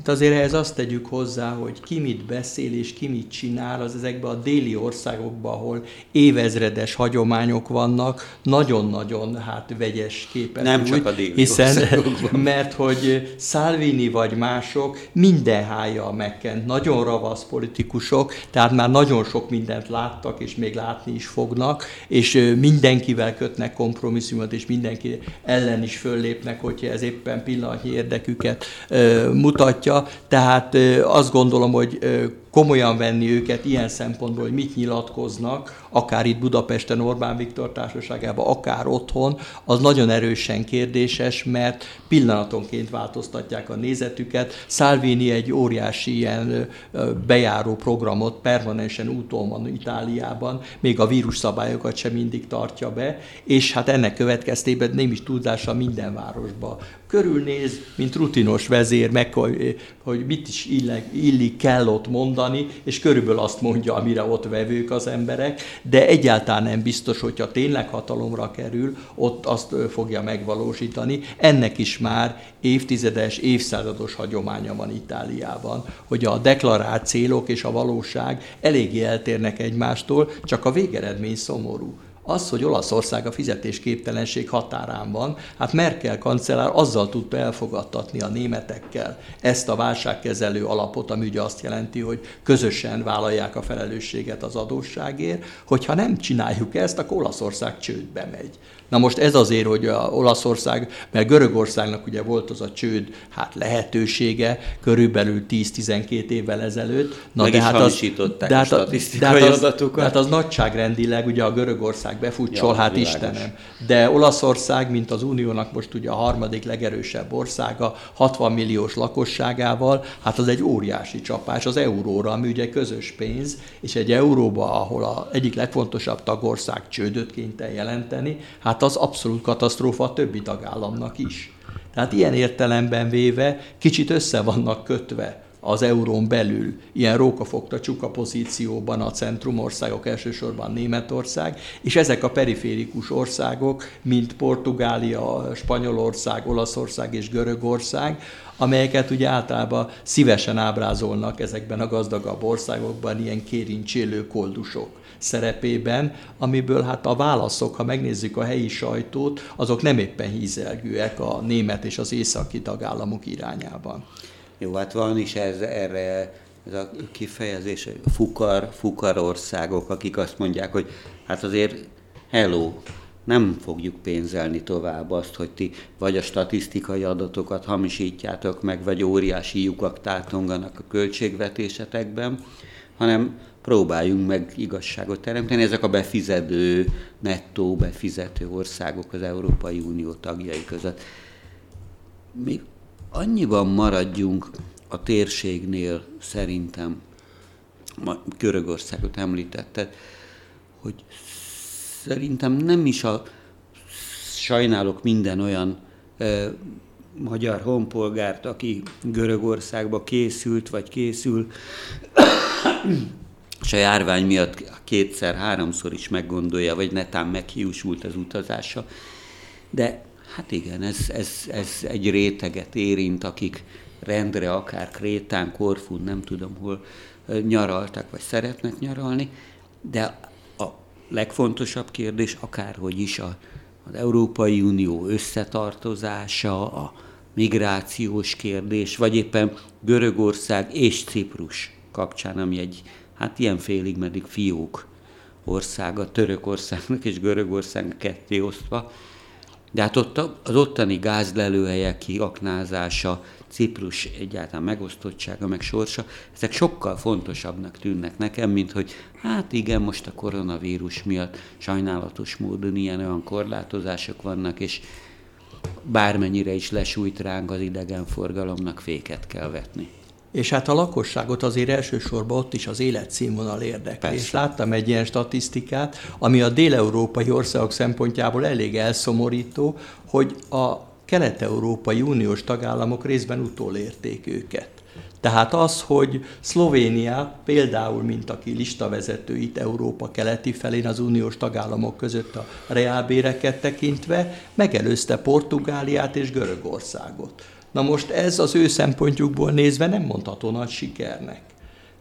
Hát azért ehhez azt tegyük hozzá, hogy ki mit beszél és ki mit csinál, az ezekben a déli országokban, ahol évezredes hagyományok vannak, nagyon-nagyon hát vegyes képet. Nem úgy, csak a déli hiszen, Mert hogy Salvini vagy mások minden hája megkent, nagyon ravasz politikusok, tehát már nagyon sok mindent láttak, és még látni is fognak, és mindenkivel kötnek kompromisszumot, és mindenki ellen is föllépnek, hogyha ez éppen pillanatnyi érdeküket mutatja, tehát azt gondolom, hogy komolyan venni őket ilyen szempontból, hogy mit nyilatkoznak, akár itt Budapesten Orbán Viktor társaságában, akár otthon, az nagyon erősen kérdéses, mert pillanatonként változtatják a nézetüket. Salvini egy óriási ilyen bejáró programot permanensen úton van Itáliában, még a vírusszabályokat sem mindig tartja be, és hát ennek következtében nem is tudása minden városba körülnéz, mint rutinos vezér, meg hogy mit is illik, illik kell ott mondani, és körülbelül azt mondja, amire ott vevők az emberek, de egyáltalán nem biztos, hogyha tényleg hatalomra kerül, ott azt fogja megvalósítani. Ennek is már évtizedes, évszázados hagyománya van Itáliában, hogy a deklarált célok és a valóság eléggé eltérnek egymástól, csak a végeredmény szomorú. Az, hogy Olaszország a fizetésképtelenség határán van, hát Merkel kancellár azzal tudta elfogadtatni a németekkel ezt a válságkezelő alapot, ami ugye azt jelenti, hogy közösen vállalják a felelősséget az adósságért, hogyha nem csináljuk ezt, akkor Olaszország csődbe megy. Na most ez azért, hogy a Olaszország, mert Görögországnak ugye volt az a csőd hát lehetősége körülbelül 10-12 évvel ezelőtt. Na, Meg de hát az, de hát, a de hát az, de hát az nagyságrendileg ugye a Görögország befutsol, ja, hát világos. Istenem. De Olaszország, mint az Uniónak most ugye a harmadik legerősebb országa, 60 milliós lakosságával, hát az egy óriási csapás az euróra, ami ugye közös pénz, és egy euróba, ahol a egyik legfontosabb tagország csődöt kénytelen jelenteni, hát hát az abszolút katasztrófa a többi tagállamnak is. Tehát ilyen értelemben véve kicsit össze vannak kötve az eurón belül ilyen rókafogta csuka pozícióban a centrumországok, elsősorban Németország, és ezek a periférikus országok, mint Portugália, Spanyolország, Olaszország és Görögország, amelyeket ugye általában szívesen ábrázolnak ezekben a gazdagabb országokban ilyen kérincsélő koldusok szerepében, amiből hát a válaszok, ha megnézzük a helyi sajtót, azok nem éppen hízelgőek a német és az északi tagállamok irányában. Jó, hát van is ez, erre ez a kifejezés, fukar, fukar országok, akik azt mondják, hogy hát azért hello, nem fogjuk pénzelni tovább azt, hogy ti vagy a statisztikai adatokat hamisítjátok meg, vagy óriási lyukak tátonganak a költségvetésetekben, hanem próbáljunk meg igazságot teremteni. Ezek a befizető, nettó befizető országok az Európai Unió tagjai között. Még annyiban maradjunk a térségnél szerintem, Görögországot említetted, hogy szerintem nem is a sajnálok minden olyan e, magyar honpolgárt, aki Görögországba készült, vagy készül, és a járvány miatt kétszer-háromszor is meggondolja, vagy netán meghiúsult az utazása. De hát igen, ez, ez, ez egy réteget érint, akik rendre, akár Krétán, Korfun, nem tudom hol nyaraltak, vagy szeretnek nyaralni, de a legfontosabb kérdés, akárhogy is a, az Európai Unió összetartozása, a migrációs kérdés, vagy éppen Görögország és Ciprus kapcsán, ami egy hát ilyen félig meddig fiók országa, Törökországnak és Görögországnak ketté osztva. De hát ott az ottani gázlelőhelyek kiaknázása, Ciprus egyáltalán megosztottsága, meg sorsa, ezek sokkal fontosabbnak tűnnek nekem, mint hogy hát igen, most a koronavírus miatt sajnálatos módon ilyen olyan korlátozások vannak, és bármennyire is lesújt ránk az idegenforgalomnak, féket kell vetni. És hát a lakosságot azért elsősorban ott is az életszínvonal érdekli. Persze. És láttam egy ilyen statisztikát, ami a déleurópai országok szempontjából elég elszomorító, hogy a kelet-európai uniós tagállamok részben utolérték őket. Tehát az, hogy Szlovénia például, mint aki listavezető itt Európa keleti felén az uniós tagállamok között a reálbéreket tekintve, megelőzte Portugáliát és Görögországot. Na most ez az ő szempontjukból nézve nem mondható nagy sikernek.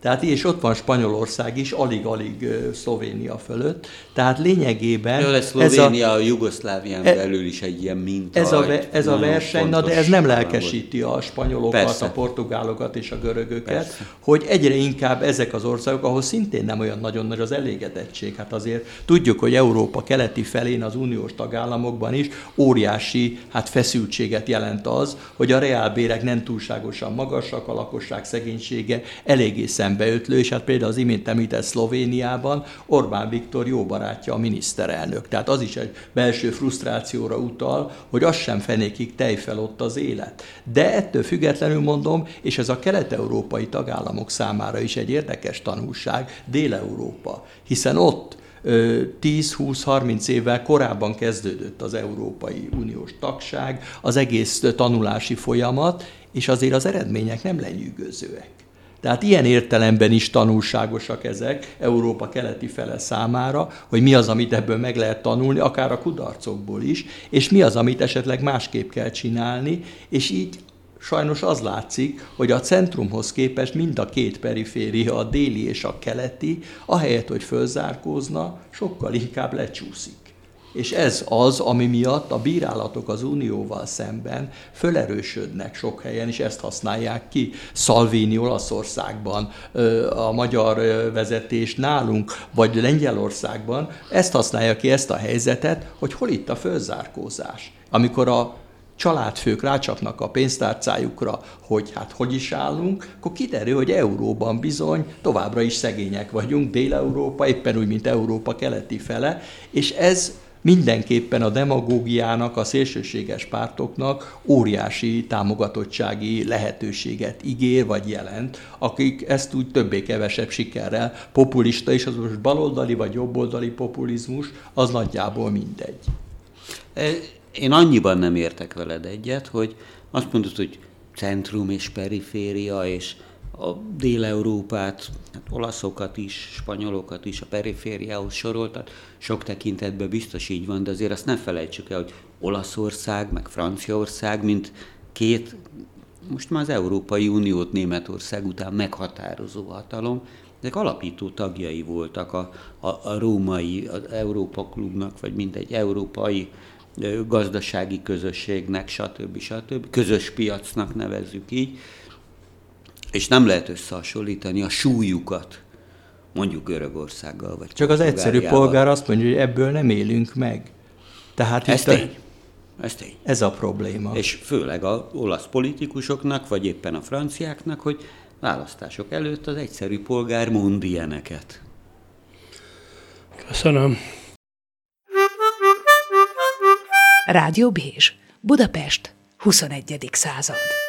Tehát és ott van Spanyolország is, alig-alig Szlovénia fölött. Tehát lényegében... Jó, Szlovénia ez a, a Jugoszlávián e, belül is egy ilyen minta. Ez a, ez a verseny, na de ez nem lelkesíti a spanyolokat, Persze. a portugálokat és a görögöket, Persze. hogy egyre inkább ezek az országok, ahol szintén nem olyan nagyon nagy az elégedettség. Hát azért tudjuk, hogy Európa keleti felén az uniós tagállamokban is óriási hát feszültséget jelent az, hogy a reálbérek nem túlságosan magasak, a lakosság szegénysége eléggé szem szembeötlő, és hát például az imént említett Szlovéniában Orbán Viktor jó barátja a miniszterelnök. Tehát az is egy belső frusztrációra utal, hogy az sem fenékig tejfel ott az élet. De ettől függetlenül mondom, és ez a kelet-európai tagállamok számára is egy érdekes tanulság, Dél-Európa, hiszen ott 10-20-30 évvel korábban kezdődött az Európai Uniós tagság, az egész tanulási folyamat, és azért az eredmények nem lenyűgözőek. Tehát ilyen értelemben is tanulságosak ezek Európa keleti fele számára, hogy mi az, amit ebből meg lehet tanulni, akár a kudarcokból is, és mi az, amit esetleg másképp kell csinálni, és így sajnos az látszik, hogy a centrumhoz képest mind a két periféria, a déli és a keleti, ahelyett, hogy fölzárkózna, sokkal inkább lecsúszik. És ez az, ami miatt a bírálatok az Unióval szemben fölerősödnek sok helyen, és ezt használják ki. Salvini Olaszországban, a magyar vezetés nálunk, vagy Lengyelországban ezt használja ki, ezt a helyzetet, hogy hol itt a fölzárkózás. Amikor a családfők rácsapnak a pénztárcájukra, hogy hát hogy is állunk, akkor kiderül, hogy Euróban bizony továbbra is szegények vagyunk, Dél-Európa, éppen úgy, mint Európa keleti fele, és ez mindenképpen a demagógiának, a szélsőséges pártoknak óriási támogatottsági lehetőséget ígér vagy jelent, akik ezt úgy többé-kevesebb sikerrel, populista és az most baloldali vagy jobboldali populizmus, az nagyjából mindegy. E, én annyiban nem értek veled egyet, hogy azt mondod, hogy centrum és periféria, és a Dél-Európát, hát olaszokat is, spanyolokat is a perifériához soroltat. Sok tekintetben biztos így van, de azért azt ne felejtsük el, hogy Olaszország, meg Franciaország, mint két, most már az Európai Uniót Németország után meghatározó hatalom, ezek alapító tagjai voltak a, a, a római, az Európa klubnak, vagy mindegy európai gazdasági közösségnek, stb. stb. Közös piacnak nevezzük így és nem lehet összehasonlítani a súlyukat mondjuk Görögországgal. Vagy Csak az egyszerű polgár azt mondja, hogy ebből nem élünk meg. Tehát ez tény. A... Ez tény. Ez a probléma. És főleg az olasz politikusoknak, vagy éppen a franciáknak, hogy választások előtt az egyszerű polgár mond ilyeneket. Köszönöm. Rádió Bézs, Budapest, 21. század.